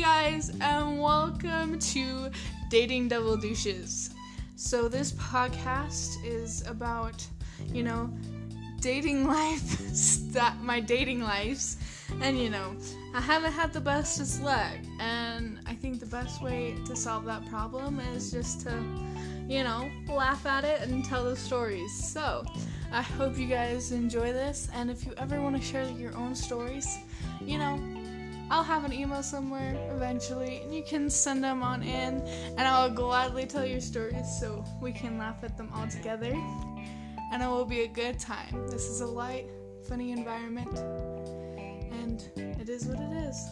guys, and welcome to Dating Double Douches. So, this podcast is about, you know, dating life, my dating lives, and you know, I haven't had the bestest luck, and I think the best way to solve that problem is just to, you know, laugh at it and tell the stories. So, I hope you guys enjoy this, and if you ever want to share your own stories, you know, I'll have an email somewhere eventually, and you can send them on in, and I'll gladly tell your stories so we can laugh at them all together, and it will be a good time. This is a light, funny environment, and it is what it is.